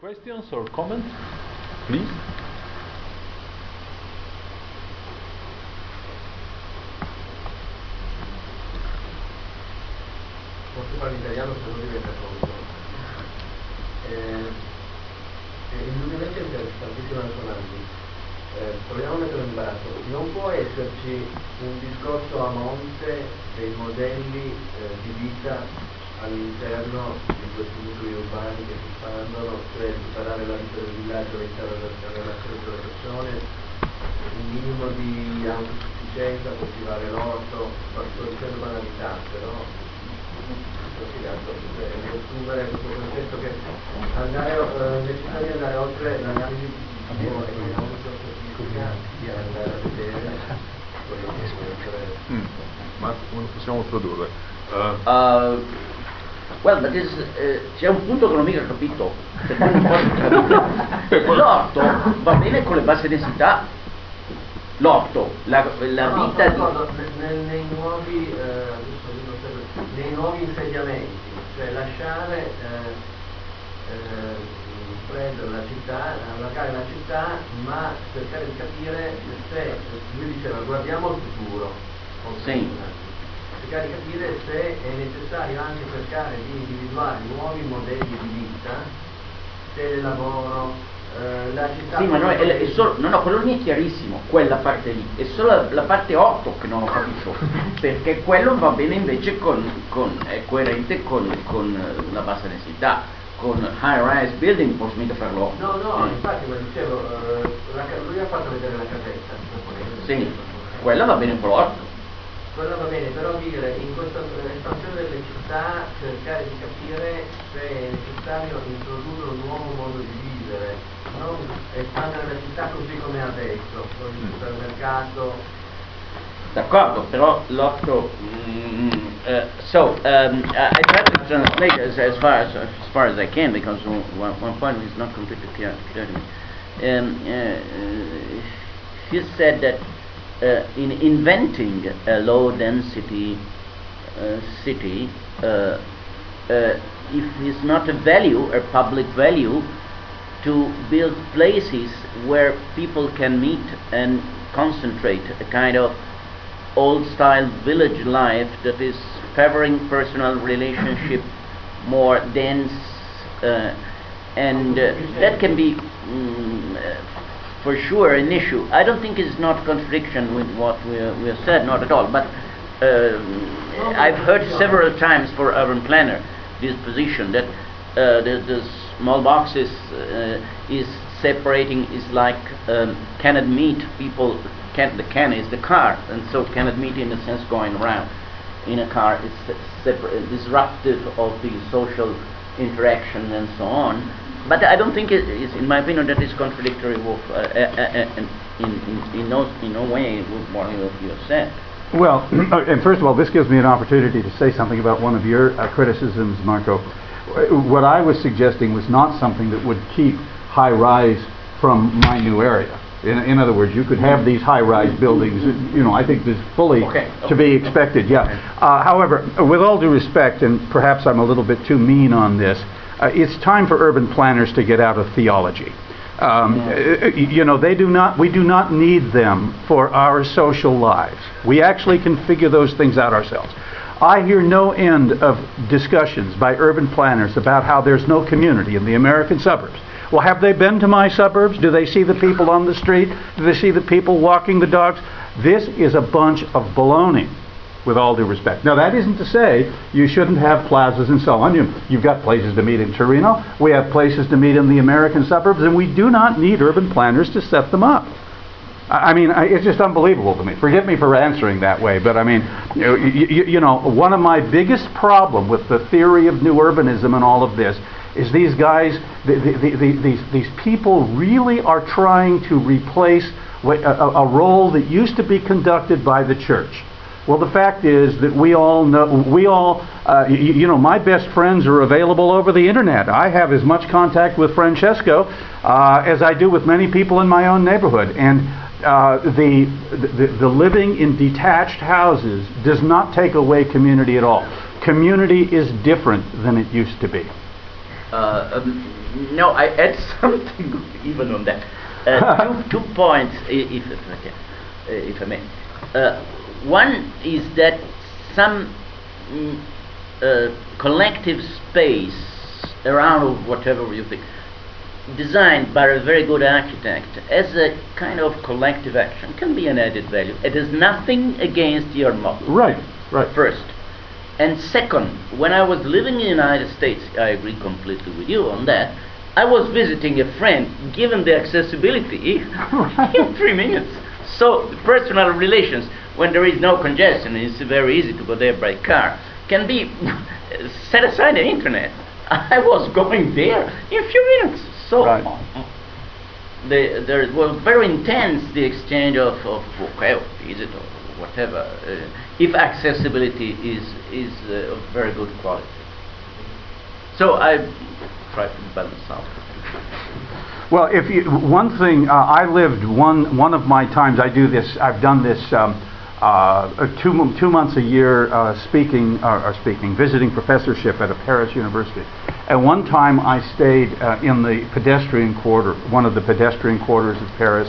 Questions or comments? Please. Posso fare l'italiano se no diventa comodo. Eh, eh, indubbiamente interessantissima l'analisi. Eh, proviamo a mettere in basso. Non può esserci un discorso a monte dei modelli eh, di vita all'interno questi nuclei urbani che si espandono, cioè separare la vita del villaggio all'interno della relazione tra le persone, un minimo di autosufficienza, coltivare l'orto, sto dicendo banalità, però considerato riassumere questo concetto che andare, eh, necessario di andare oltre l'analisi economico-statistica e andare a vedere quello che può essere. Mm. Ma come lo possiamo tradurre? Uh, Uh, that is, eh, c'è un punto che non ho mica capito. Capire. L'orto va bene con le basse densità. L'orto, la, la No, vita di... d'accordo, ne- ne- nei, nuovi, eh, nei nuovi insediamenti, cioè lasciare, eh, eh, prendere la città, allargare la città, ma cercare di capire se, lui diceva guardiamo il futuro, Sì. Cercare di capire se è necessario anche cercare di individuare nuovi modelli di vita, telelavoro, eh, la città... Sì, ma no, è, è solo, no, no, quello lì è chiarissimo, quella parte lì, è solo la, la parte 8 che non ho capito, perché quello va bene invece con, con- è coerente con, con la bassa densità, con high rise building posso mica farlo. No, no, Eh, infatti, ma dicevo, eh, la lui ha fatto vedere la casetta. Sì, quella va bene con l'orto. Quella va bene, però dire in questa espansione delle città cercare di capire se è necessario introdurre un nuovo modo di vivere, non espandere la città così come è adesso, con il supermercato. D'accordo, però l'orto... mm, uh, so, um, I try to translate as, as, far as, as far as I can because one, one point is not completely clear, clear to me. Um, uh, uh, he said that uh, in inventing a low density uh, city, uh, uh, if it's not a value, a public value, to build places where people can meet and concentrate a kind of old style village life that is favoring personal relationship more dense uh, and uh, that can be mm, for sure an issue. I don't think it's not contradiction with what we, have said not at all but um, I've heard several times for urban planner this position that uh, the, the small boxes uh, is separating is like um, cannot meet people can the can is the car and so cannot meet in a sense going around in a car is disruptive of the social interaction and so on but I don't think it is in my opinion that is contradictory with uh, uh, uh, uh, in, in, in, no, in no way with what you have said Well, and first of all, this gives me an opportunity to say something about one of your uh, criticisms, Marco. What I was suggesting was not something that would keep high rise from my new area. In, in other words, you could have these high rise buildings, you know, I think this is fully Okay, to be expected, yeah. Uh, however, with all due respect, and perhaps I'm a little bit too mean on this, uh, it's time for urban planners to get out of theology. Um, uh, you know, they do not, we do not need them for our social lives. We actually can figure those things out ourselves. I hear no end of discussions by urban planners about how there's no community in the American suburbs. Well, have they been to my suburbs? Do they see the people on the street? Do they see the people walking the dogs? This is a bunch of baloney, with all due respect. Now, that isn't to say you shouldn't have plazas and so on. You, you've got places to meet in Torino. We have places to meet in the American suburbs, and we do not need urban planners to set them up. I I mean, I- it's just unbelievable to me. Forgive me for answering that way, but I mean, you you, you know, one of my biggest problem with the theory of new urbanism and all of this is these guys, the, the, the, the, these, these people really are trying to replace a a role that used to be conducted by the church. Well, the fact is that we all know, we all, uh, you, you know, my best friends are available over the internet. I have as much contact with Francesco uh, as I do with many people in my own neighborhood. And uh, the, the, the living in detached houses does not take away community at all. Community is different than it used to be. Uh, um, no, I add something even on that. Uh, two, two points, if, if uh, if I may. One is that some mm, uh, collective space around whatever you think, designed by a very good architect as a kind of collective action can be an added value. It is nothing against your model Right, right. first. And second, when I was living in the United States, I agree completely with you on that. I was visiting a friend, given the accessibility, in three minutes. So, personal relations, when there is no congestion, it's very easy to go there by car, can be set aside the internet. I was going there in a few minutes. So, Right. the, there was very intense the exchange of, of okay, or visit or whatever, uh, if accessibility is is uh, of very good quality. So I try to balance out. Well, if you, one thing, uh, I lived one, one of my times, I do this, I've done this um, two, two months a year uh, speaking, uh, or speaking, visiting professorship at a Paris university. At one time I stayed uh, in the pedestrian quarter, one of the pedestrian quarters of Paris.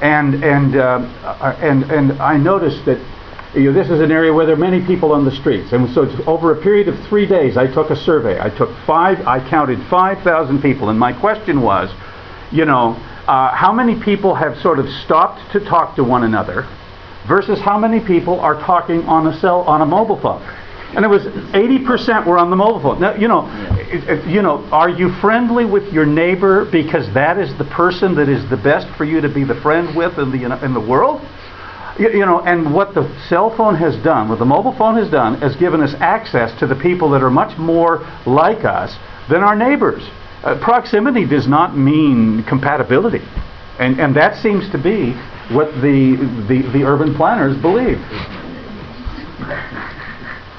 And, and, uh, uh, and, and I noticed that you know, this is an area where there are many people on the streets. And so over a period of three days, I took a survey. I took five, I counted 5,000 people. And my question was, you know, uh, how many people have sort of stopped to talk to one another versus how many people are talking on a cell, on a mobile phone? And it was 80% were on the mobile phone. Now, you know, you know, are you friendly with your neighbor because that is the person that is the best for you to be the friend with in the, in the world? You, you know, and what the cell phone has done, what the mobile phone has done, has given us access to the people that are much more like us than our neighbors. Uh, proximity does not mean compatibility, and and that seems to be what the the, the urban planners believe.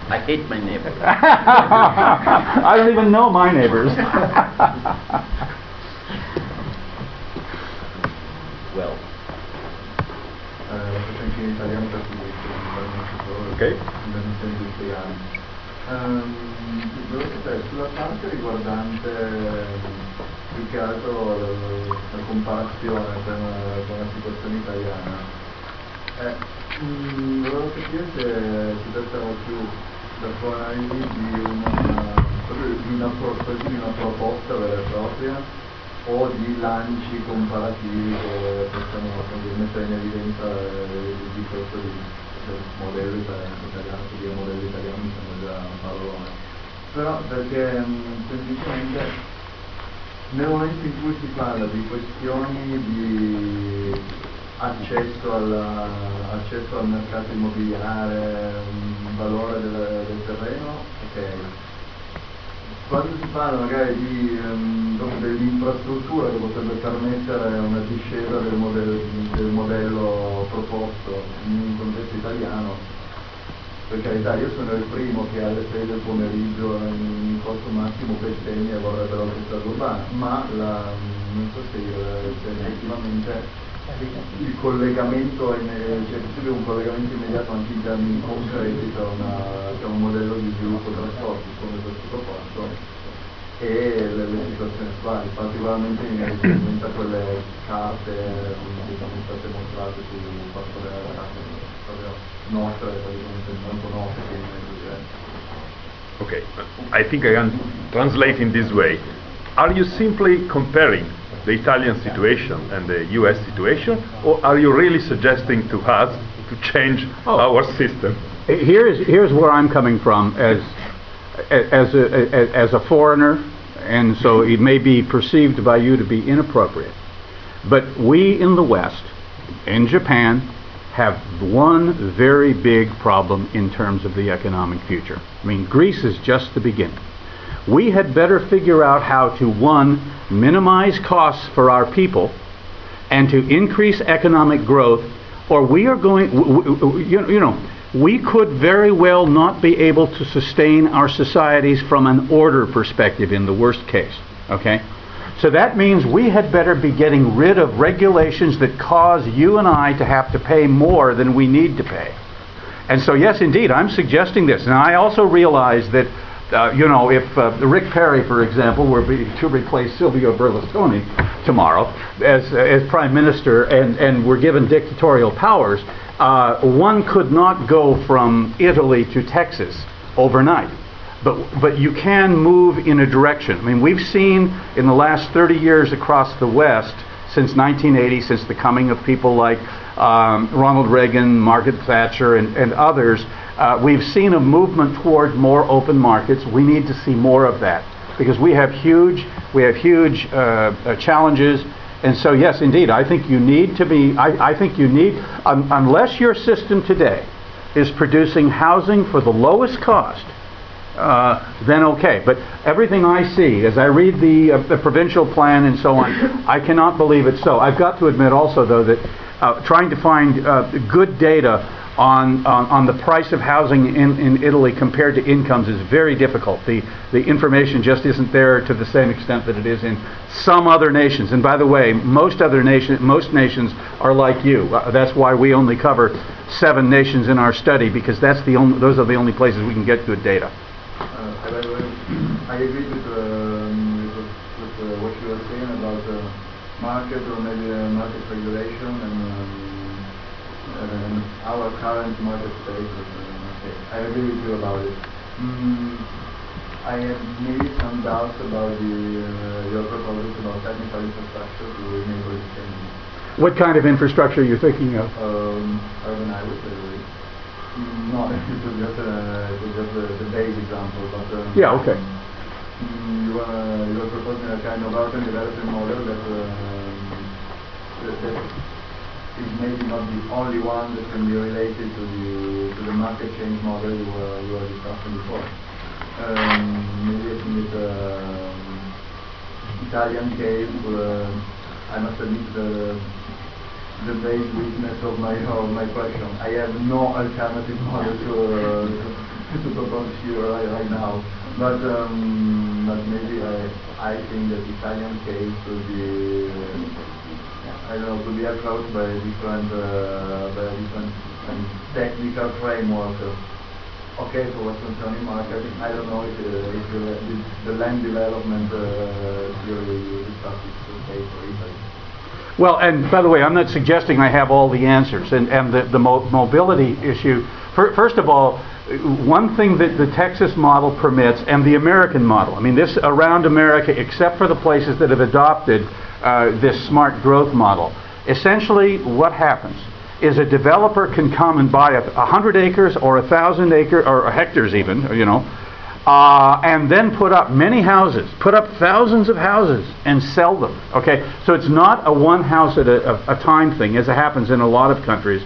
I hate my neighbor. I don't even know my neighbors. well, faccio anche in italiano per cui Ok. Um, Organizzazione industriale. Volevo sapere, sulla parte riguardante ehm, più che altro la, la comparazione con, con la situazione italiana, eh, mh, volevo capire se si trattava più da tua analisi di una, di una, di una proposta vera e propria o di lanci comparativi che appunto, mettere in evidenza eh, il discorso di, del modello italiano, italiano, dire modello italiano mi sembra già un parolone. Però perché mh, semplicemente nel momento in cui si parla di questioni di accesso, alla- accesso al mercato immobiliare, valore del, del terreno, ok, quando si parla magari di, proprio dell'infrastruttura che potrebbe permettere una discesa del modello, del modello proposto in un contesto italiano, per carità io sono il primo che alle 6 del pomeriggio in corso massimo bestemmia e vorrebbe l'autostrada urbana, ma la, non so se, effettivamente il collegamento, è in- c'è possibile un collegamento immediato anche in termini concreti tra, tra un modello di sviluppo trasporti come questo proposto e le, situazioni attuali, particolarmente in riferimento a quelle carte che sono state mostrate sul fatto della proprio nostra praticamente molto note quindi. Okay, I think I can translate in this way. Are you simply comparing the Italian situation and the US situation, or are you really suggesting to us to change Oh. our system? Here's here's where I'm coming from as as a as a foreigner, and so it may be perceived by you to be inappropriate. But we in the West, in Japan, have one very big problem in terms of the economic future. I mean, Greece is just the beginning. We had better figure out how to one minimize costs for our people and to increase economic growth, or we are going, you know, we could very well not be able to sustain our societies from an order perspective in the worst case. Okay? So that means we had better be getting rid of regulations that cause you and I to have to pay more than we need to pay. And so, yes, indeed, I'm suggesting this. And I also realize that Uh, you know, if uh, Rick Perry, for example, were to replace Silvio Berlusconi tomorrow as, as prime minister and, and were given dictatorial powers, uh, one could not go from Italy to Texas overnight. But, but you can move in a direction. I mean, we've seen in the last 30 years across the West, since 1980, since the coming of people like um, Ronald Reagan, Margaret Thatcher, and, and others, uh, we've seen a movement toward more open markets. We need to see more of that because we have huge, we have huge uh, uh, challenges. And so, yes, indeed, I think you need to be. I, I think you need, un, unless your system today is producing housing for the lowest cost, uh, then okay. But everything I see, as I read the, uh, the provincial plan and so on, I cannot believe it's so. I've got to admit also, though, that uh, trying to find uh, good data on, on, on, the price of housing in, in Italy compared to incomes is very difficult. The, the information just isn't there to the same extent that it is in some other nations. And by the way, most other nations, most nations are like you. Uh, that's why we only cover seven nations in our study because that's the only, those are the only places we can get good data. Uh, I agree with, um, with, with uh, what you were saying about the market or maybe market regulation and, um, and our current market state. Okay. I agree with you about it. Mm, I have maybe some doubts about the, uh, your proposals about technical infrastructure to enable change. What kind of infrastructure are you thinking of? Um, urban highways. No, it was just, uh, it was just uh, the base example, but um, yeah, okay. You are you are proposing a kind of urban development model that, um, that, that is maybe not the only one that can be related to the to the market change model you were you were discussing before. Um, maybe it's um, Italian case. Uh, I must admit the the main weakness of my of my question. I have no alternative model to uh, to propose here right, right now. But um, but maybe I I think that Italian case could be uh, I don't know could be approached by a different uh, by a different um, technical framework. Okay, for what's concerning marketing, I don't know if, uh, if the, the land development uh, theory you discussed is okay for Italy. Well, and by the way, I'm not suggesting I have all the answers. And, and the, the mo mobility issue, first of all, one thing that the Texas model permits and the American model, I mean, this around America, except for the places that have adopted uh, this smart growth model, essentially what happens is a developer can come and buy a, a hundred acres or a thousand acres or hectares even, you know, uh, and then put up many houses, put up thousands of houses and sell them. Okay, so it's not a one house at a, a, a time thing, as it happens in a lot of countries.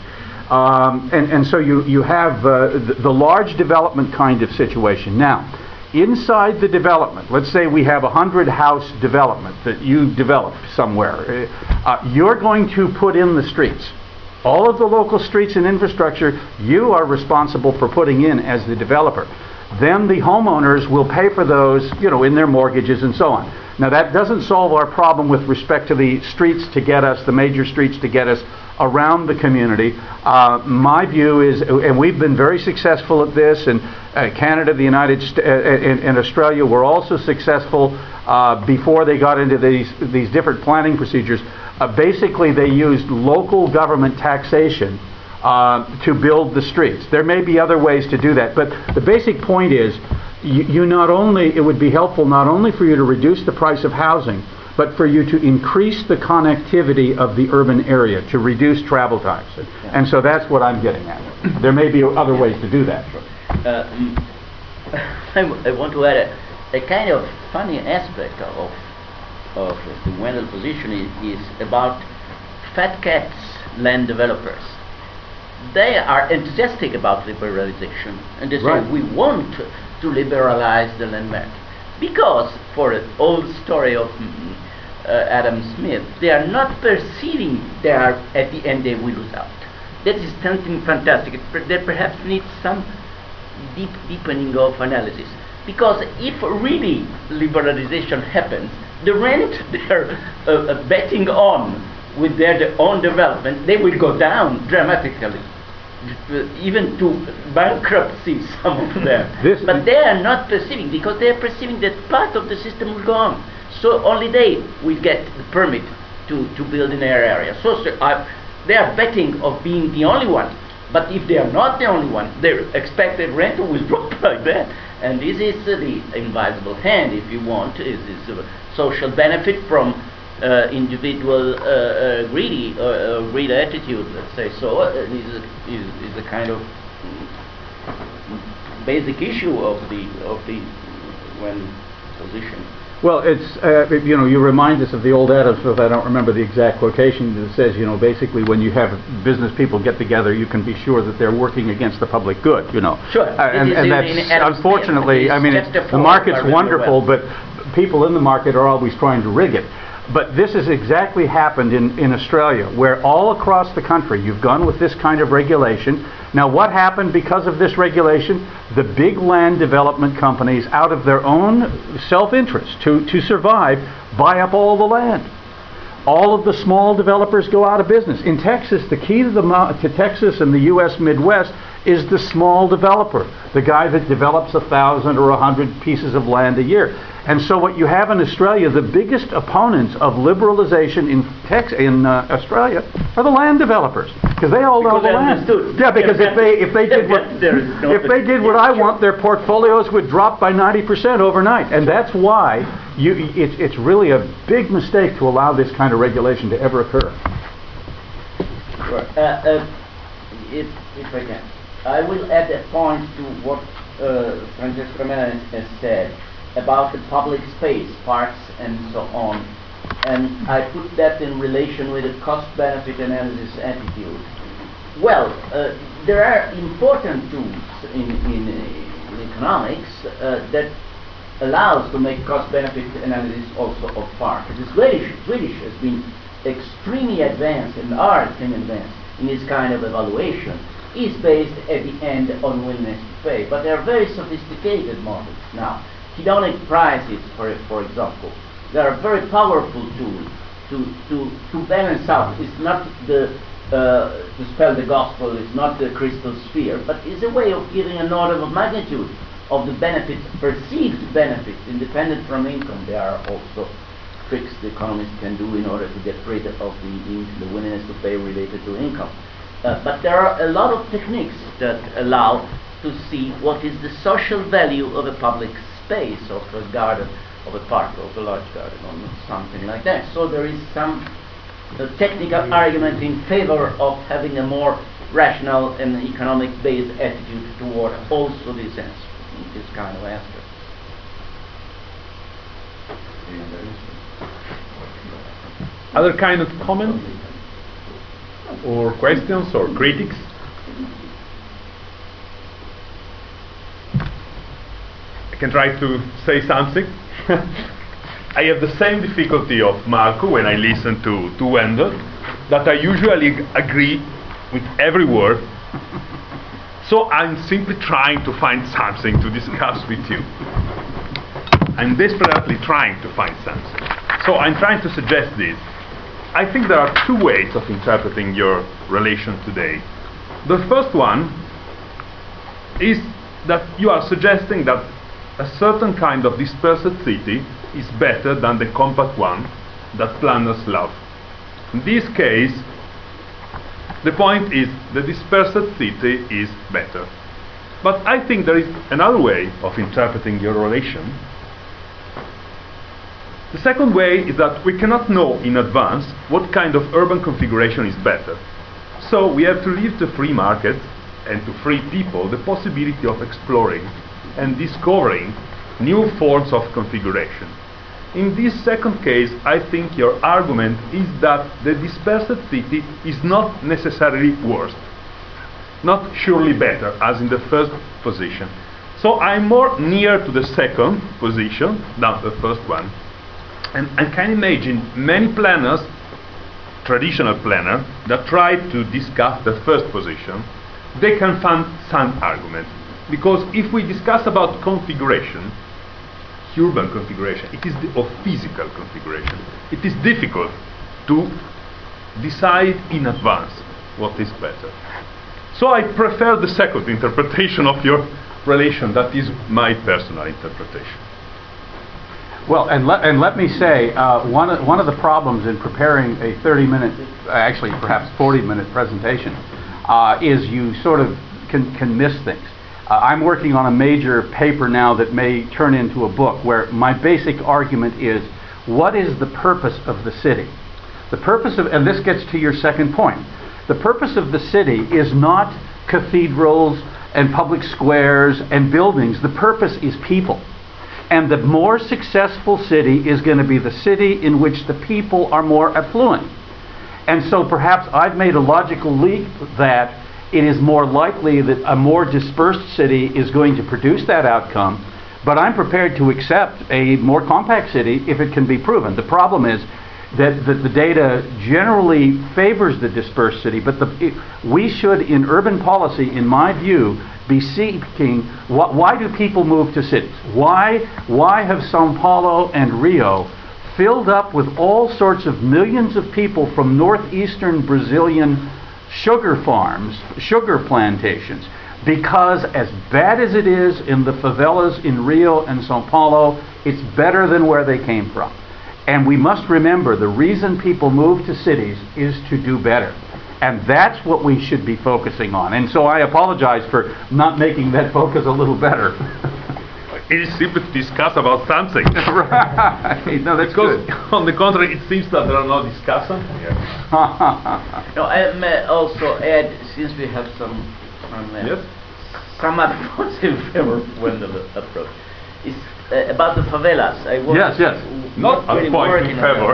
Um, and, and so you, you have uh, the, the large development kind of situation. Now, inside the development, let's say we have a hundred house development that you develop somewhere, uh, you're going to put in the streets. All of the local streets and infrastructure you are responsible for putting in as the developer then the homeowners will pay for those, you know, in their mortgages and so on. Now that doesn't solve our problem with respect to the streets to get us, the major streets to get us around the community. Uh, my view is, and we've been very successful at this, and uh, Canada, the United States, uh, and, and, Australia were also successful uh, before they got into these, these different planning procedures. Uh, basically, they used local government taxation uh, to build the streets. There may be other ways to do that, but the basic point is you, you, not only, it would be helpful not only for you to reduce the price of housing, but for you to increase the connectivity of the urban area, to reduce travel times. And so that's what I'm getting at. There may be other ways to do that. Uh, I want to add a, a, kind of funny aspect of, of the Wendell position is, is about fat cats land developers they are enthusiastic about liberalization and they say right. we want to liberalize the land market because for the old story of mm, uh, Adam Smith they are not perceiving they are at the end they will lose out. That is something fantastic. They perhaps need some deep deepening of analysis. Because if really liberalization happens the rent they're uh, uh, betting on with their own development, they will go down dramatically. even to bankruptcy, some of them. This- but they are not perceiving because they are perceiving that part of the system will go on. So only they will get the permit to, to build in their area. So, so uh, they are betting of being the only one. But if they are not the only one, their expected rent will drop like that. And this is uh, the invisible hand, if you want, is, is a social benefit from uh, individual uh, uh, greedy uh, uh, greed attitude, let's say so, is, a, is, is a kind of basic issue of the of the Wendell position. Well, it's, uh, you know, you remind us of the old adage, if I don't remember the exact quotation, that says, you know, basically when you have business people get together, you can be sure that they're working against the public good, you know. Sure. Uh, And and that's, unfortunately, I mean, it's it's- just a the market's wonderful, wealth. but people in the market are always trying to rig it. But this has exactly happened in, in Australia, where all across the country, you've gone with this kind of regulation. Now, what happened because of this regulation? The big land development companies, out of their own self-interest to, to survive, buy up all the land. All of the small developers go out of business. In Texas, the key to, the, to Texas and the U.S. Midwest is the small developer, the guy that develops a thousand or a hundred pieces of land a year. And so what you have in Australia, the biggest opponents of liberalization in Tex- in uh, Australia are the land developers because they all know Because the land. understood. Yeah, because if they if they did what no- if they did what I want, their portfolios would drop by 90% overnight. And that's why you, it's, it's really a big mistake to allow this kind of regulation to ever occur. Uh, uh, if, if I can, I will add a point to what uh, Francesco has said about the public space, parks and so on. And I put that in relation with the cost-benefit analysis attitude. Well, uh, there are important tools in, in, in economics uh, that allows to make cost-benefit analysis also of parks. The Swedish, Swedish has been extremely advanced and are extremely advanced in this kind of evaluation is based at the end on willingness to pay. But there are very sophisticated models now. Hedonic prices, for, for example, they are a very powerful tool to, to, to balance out. It's not the, uh, to spell the gospel, it's not the crystal sphere, but it's a way of giving an order of magnitude of the benefits, perceived benefits, independent from income. There are also tricks the economists can do in order to get rid of the, the willingness to pay related to income. Uh, but there are a lot of techniques that allow to see what is the social value of a public space, of a garden, of a park, of a large garden, or something like that. So there is some uh, technical argument in favor of having a more rational and economic-based attitude toward also this, this kind of aspect. Other kind of comments or questions or critics? I can try to say something. I have the same difficulty of Marco when I listen to, to Wendell, that I usually agree with every word. So I'm simply trying to find something to discuss with you. I'm desperately trying to find something. So I'm trying to suggest this. I think there are two ways of interpreting your relation today. The first one is that you are suggesting that a certain kind of dispersed city is better than the compact one that planners love. In this case, the point is the dispersed city is better. But I think there is another way of interpreting your relation. The second way is that we cannot know in advance what kind of urban configuration is better. So we have to leave to free markets and to free people the possibility of exploring and discovering new forms of configuration. In this second case, I think your argument is that the dispersed city is not necessarily worse, not surely better, as in the first position. So I'm more near to the second position than the first one. And I can imagine many planners, traditional planners, that try to discuss the first position, they can find some argument. Because if we discuss about configuration, urban configuration, it is the, of physical configuration. It is difficult to decide in advance what is better. So I prefer the second interpretation of your relation. That is my personal interpretation. Well, and let, and let me say, uh, one, of, one of the problems in preparing a 30-minute, actually perhaps 40-minute presentation, uh, is you sort of can, can miss things. Uh, I'm working on a major paper now that may turn into a book where my basic argument is, what is the purpose of the city? The purpose of, and this gets to your second point, the purpose of the city is not cathedrals and public squares and buildings. The purpose is people. And the more successful city is going to be the city in which the people are more affluent. And so perhaps I've made a logical leap that it is more likely that a more dispersed city is going to produce that outcome, but I'm prepared to accept a more compact city if it can be proven. The problem is that the, the data generally favors the dispersed city, but the, it, we should, in urban policy, in my view, be seeking wh- why do people move to cities? Why, why have Sao Paulo and Rio filled up with all sorts of millions of people from northeastern Brazilian sugar farms, sugar plantations? Because as bad as it is in the favelas in Rio and Sao Paulo, it's better than where they came from. And we must remember the reason people move to cities is to do better. And that's what we should be focusing on. And so I apologize for not making that focus a little better. It is simply to discuss about something. right. No, that's because, good. on the contrary, it seems that there are no discussions. No, I may also add, since we have some some, uh, Yes. some other points in favor when the approach is uh, about the favelas. I was Yes, yes. Not a really point working in favor.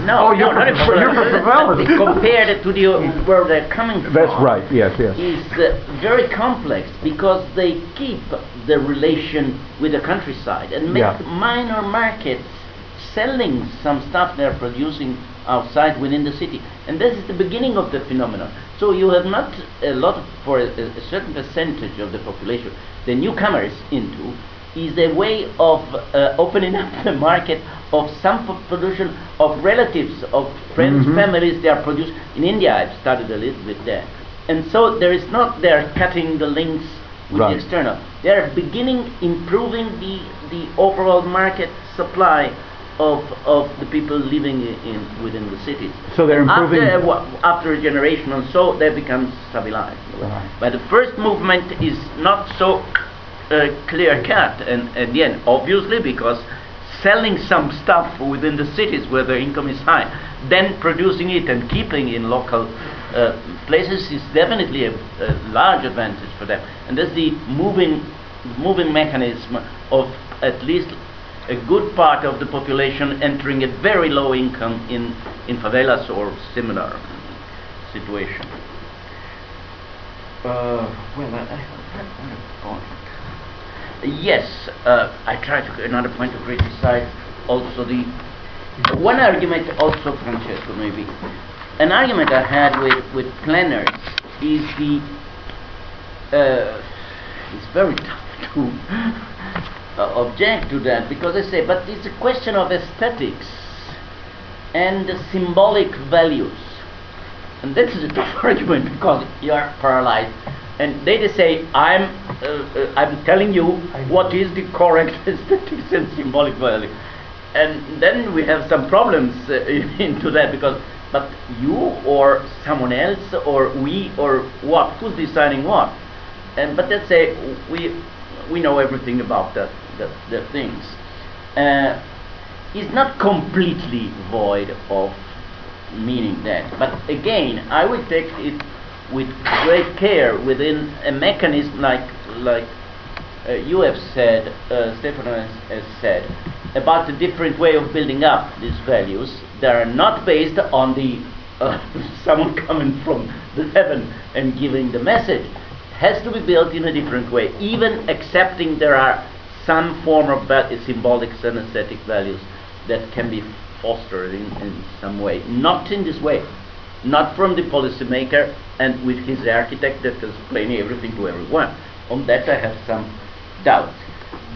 No, Oh, you're no, not in for- you're for favelas. favelas. Compared to the where they're coming from. That's right. Yes, yes. is uh, very complex because they keep the relation with the countryside and make Yeah. minor markets selling some stuff they're producing outside within the city. And this is the beginning of the phenomenon. So you have not a lot for a, a certain percentage of the population, the newcomers into is a way of uh, opening up the market of some production of relatives, of friends, Mhm. families they are produced. In India, I've studied a little bit there. And so there is not they're cutting the links with Right. the external. They're beginning improving the, the overall market supply of, of the people living in, in within the cities. So they're And improving- After, a after a generation or so, they become stabilized. Right. But the first movement is not so clear cut, and again, obviously, because selling some stuff within the cities where the income is high, then producing it and keeping in local uh, places is definitely a, a large advantage for them. And that's the moving, moving mechanism of at least a good part of the population entering at very low income in, in favelas or similar situation. Uh, well, I, I point. Yes, uh, I try to another point to criticize also the one argument also Francesco maybe an argument I had with with planners is the uh, it's very tough to uh, object to that because I say but it's a question of aesthetics and symbolic values and this is a tough argument because you are paralyzed. And they just say, I'm, uh, uh, I'm telling you what is the correct aesthetics and symbolic value. And then we have some problems uh, into that because, but you or someone else or we or what? Who's deciding what? And but let's say we we know everything about that that, that things. Uh, is not completely void of meaning that. But again, I would take it with great care within a mechanism like like uh, you have said, uh, Stefano has, has said, about the different way of building up these values that are not based on the uh, someone coming from the heaven and giving the message. Has to be built in a different way, even accepting there are some form of symbolic and aesthetic values that can be fostered in, in some way. Not in this way. Not from the policymaker and with his architect that is explaining everything to everyone. On that I have some doubts.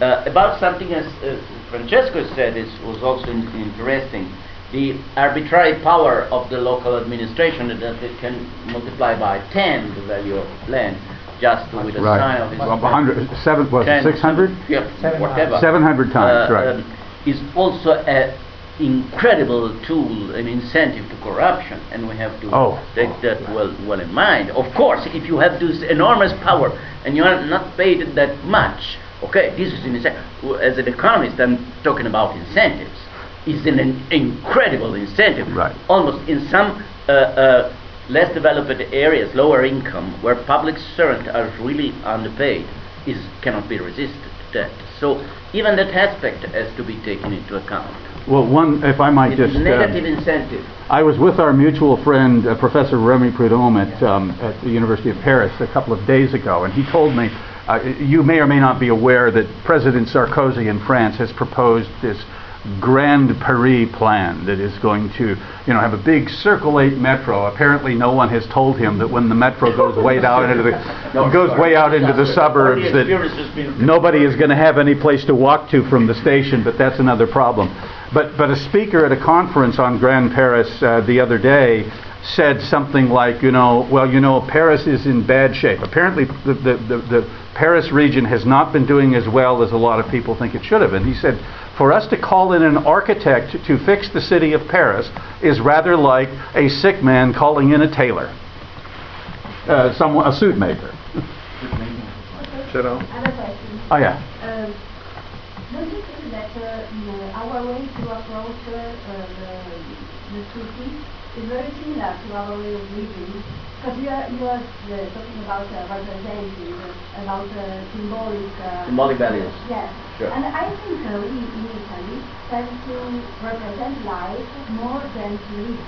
Uh, about something as uh, Francesco said it was also in- interesting the arbitrary power of the local administration that it can multiply by 10 the value of land just with a Right. sign of its Well, 100, seven, was 10, 600? Yeah, whatever. 700 times, Uh, right. um, is also a incredible tool, an incentive to corruption, and we have to Oh. take that well, well in mind. Of course, if you have this enormous power and you are not paid that much, okay, this is an incentive. As an economist, I'm talking about incentives. It's an, in- incredible incentive. Right. Almost in some uh, uh, less developed areas, lower income, where public servants are really underpaid, is cannot be resisted. That so even that aspect has to be taken into account. Well, one, if I might It's just... uh, negative incentive. I was with our mutual friend, uh, Professor Remy Prudhomme at, um, at the University of Paris a couple of days ago, and he told me, uh, you may or may not be aware that President Sarkozy in France has proposed this Grand Paris plan that is going to, you know, have a big Circle 8 metro. Apparently, no one has told him that when the metro goes way out into the No, goes sorry. way out into the suburbs that experience has been- nobody is going to have any place to walk to from the station, but that's another problem. But, but a speaker at a conference on Grand Paris uh, the other day said something like, you know, well, you know, Paris is in bad shape. Apparently, the, the, the, the Paris region has not been doing as well as a lot of people think it should have. And he said, for us to call in an architect to fix the city of Paris is rather like a sick man calling in a tailor, uh, someone, a suit maker. Oh, yeah. Um, Don't you think our way to approach uh, the, the city is very similar to our way of living? Because you are, you are uh, talking about uh, representing, uh, about uh, symbolic... Uh, Symbolic values. Yes. Sure. And I think uh, we in Italy tend to represent life more than to live.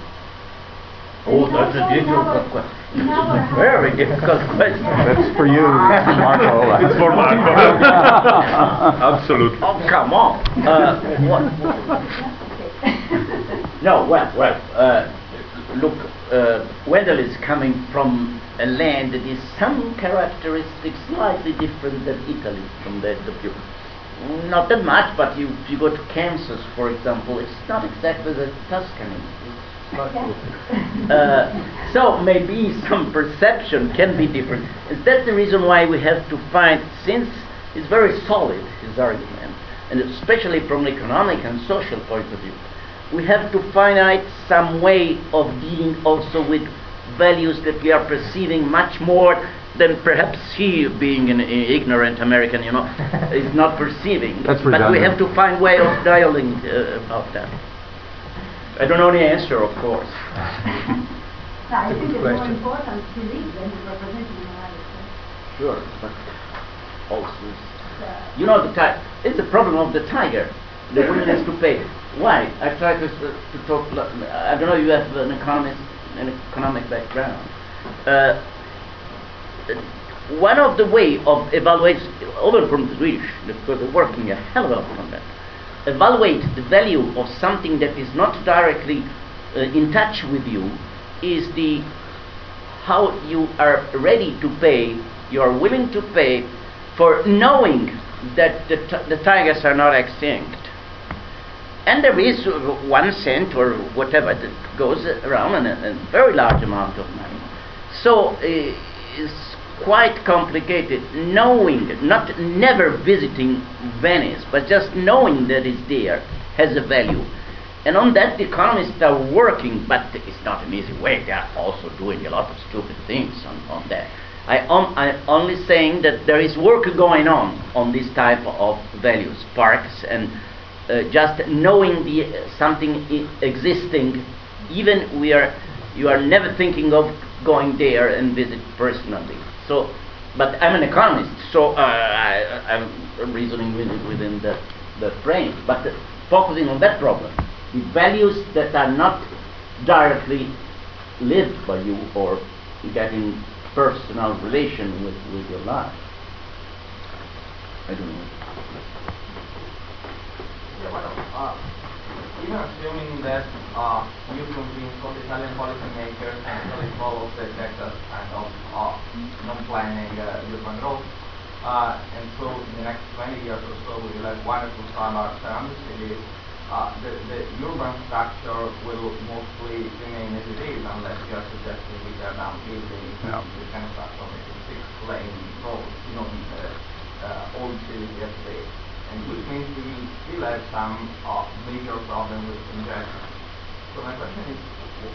Oh, And that's a also difficult question. in Very house- difficult question. That's for you, Marco. It's for Marco. Absolutely. Oh, come on. Uh, what? No, well, well, uh, look, uh, Wendell is coming from a land that is some characteristics slightly different than Italy from that of view. Not that much, but you, if you go to Kansas, for example, it's not exactly the Tuscany. It's uh, so maybe some perception can be different. And that's the reason why we have to find, since it's very solid, his argument, and especially from an economic and social point of view, we have to find out some way of dealing also with values that we are perceiving much more than perhaps he, being an i- ignorant American, you know, is not perceiving. That's but we have to find way of dialing uh, about that. I don't know the answer, of course. No, I think it's more Question. important to live than to represent in life. Sure, but also, you know, the ti- it's a problem of the tiger, the willingness to pay. Why? I try to, to talk. I don't know. You have an economist, an economic background. Uh, one of the way of evaluate, over from the Swedish, because they're working a hell of a lot on that. Evaluate the value of something that is not directly uh, in touch with you is the how you are ready to pay, you are willing to pay for knowing that the, the tigers are not extinct. And there is one cent or whatever that goes around and a, very large amount of money. So uh, it's quite complicated knowing, not never visiting Venice, but just knowing that it's there has a value. And on that, the economists are working, but it's not an easy way. They are also doing a lot of stupid things on, on that. I am I'm only saying that there is work going on on this type of values, parks, and uh, just knowing the uh, something existing, even we are you are never thinking of going there and visit personally. So, but I'm an economist, so uh, I, I'm reasoning within, within that that frame. But uh, focusing on that problem, the values that are not directly lived by you or getting personal relation with, with your life. I don't know. Yeah, well, uh, even assuming that uh, you convince all the Italian policymakers and really follow the Texas kind of uh, non-planning uh, urban growth, uh, and so in the next 20 years or so we will have wonderful suburbs around the cities, uh, the, the urban structure will mostly remain as it is unless you are suggesting we tear now buildings Yeah. we kind of start from a six lane road, you know, the uh, old cities yesterday. And which means we will have some uh, major problem with congestion. So my question is,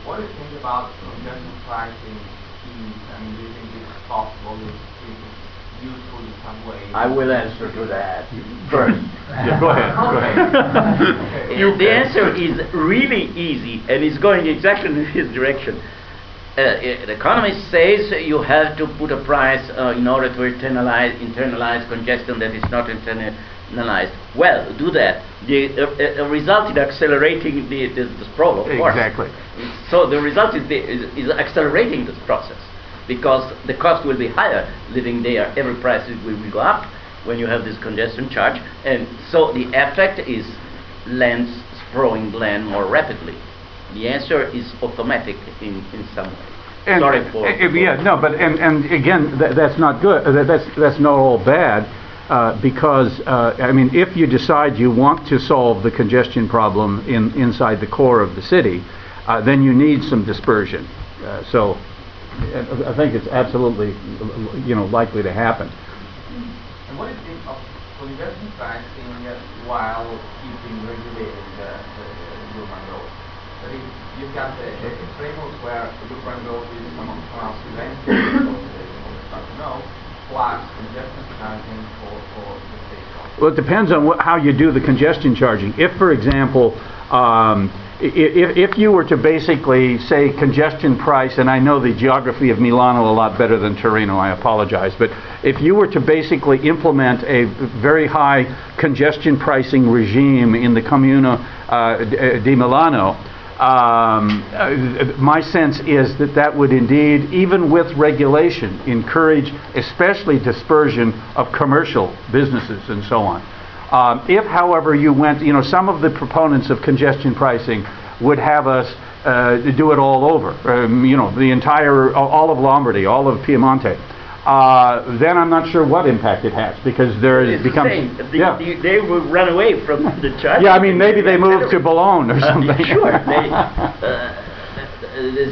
what do you think about congestion pricing schemes? I mean, do you think it's possible, is is it useful in some way? I will answer to that first. Yeah, go ahead, go ahead. Okay. You the can. answer is really easy and it's going exactly in his direction. Uh, the economist says you have to put a price uh, in order to internalize, internalize congestion that is not internalized. Well, do that. The uh, uh, result in accelerating the, sprawl, of course. Exactly. So the result is, the, is, is accelerating this process because the cost will be higher living there. Every price will, will go up when you have this congestion charge, and so the effect is land sprawling land more rapidly. The answer is automatic in, in some way. And- Sorry for. uh, Yeah, no, but, and, and again, tha- that's not good, that- that's, that's not all bad, uh, because, uh, I mean, if you decide you want to solve the congestion problem in, inside the core of the city, uh, then you need some dispersion. Uh, So, uh, I think it's absolutely, you know, likely to happen. And what do you think of congestion pricing uh, while keeping regulating the, the, the urban growth? That is, you've got the, the framework where urban growth is prevented because they start to know, Well, it depends on what, how you do the congestion charging. If, for example, um, i- i- if you were to basically say congestion price, and I know the geography of Milano a lot better than Torino, I apologize, but if you were to basically implement a very high congestion pricing regime in the Comuna uh, uh, di Milano, um, uh, my sense is that that would indeed, even with regulation, encourage especially dispersion of commercial businesses and so on. Um, if, however, you went, you know, some of the proponents of congestion pricing would have us uh, do it all over, um, you know, the entire, all of Lombardy, all of Piemonte. Uh, then I'm not sure what impact it has because there it becomes. The- yeah. the- they will run away from the charge. Yeah, I mean, maybe they moved to Boulogne or something. sure, they uh,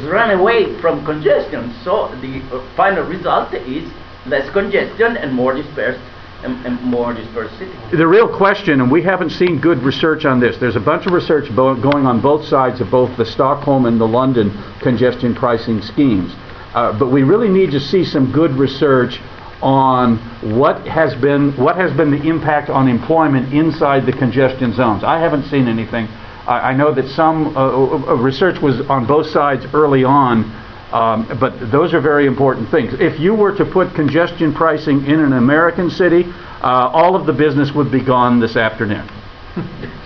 run away from congestion. So the uh, final result is less congestion and more dispersed and, and more dispersed city. The real question, and we haven't seen good research on this, there's a bunch of research bo- going on both sides of both the Stockholm and the London congestion pricing schemes. Uh, but we really need to see some good research on what has been what has been the impact on employment inside the congestion zones. I haven't seen anything. I, I know that some uh, uh, uh, research was on both sides early on, um, but those are very important things. If you were to put congestion pricing in an American city, uh, all of the business would be gone this afternoon.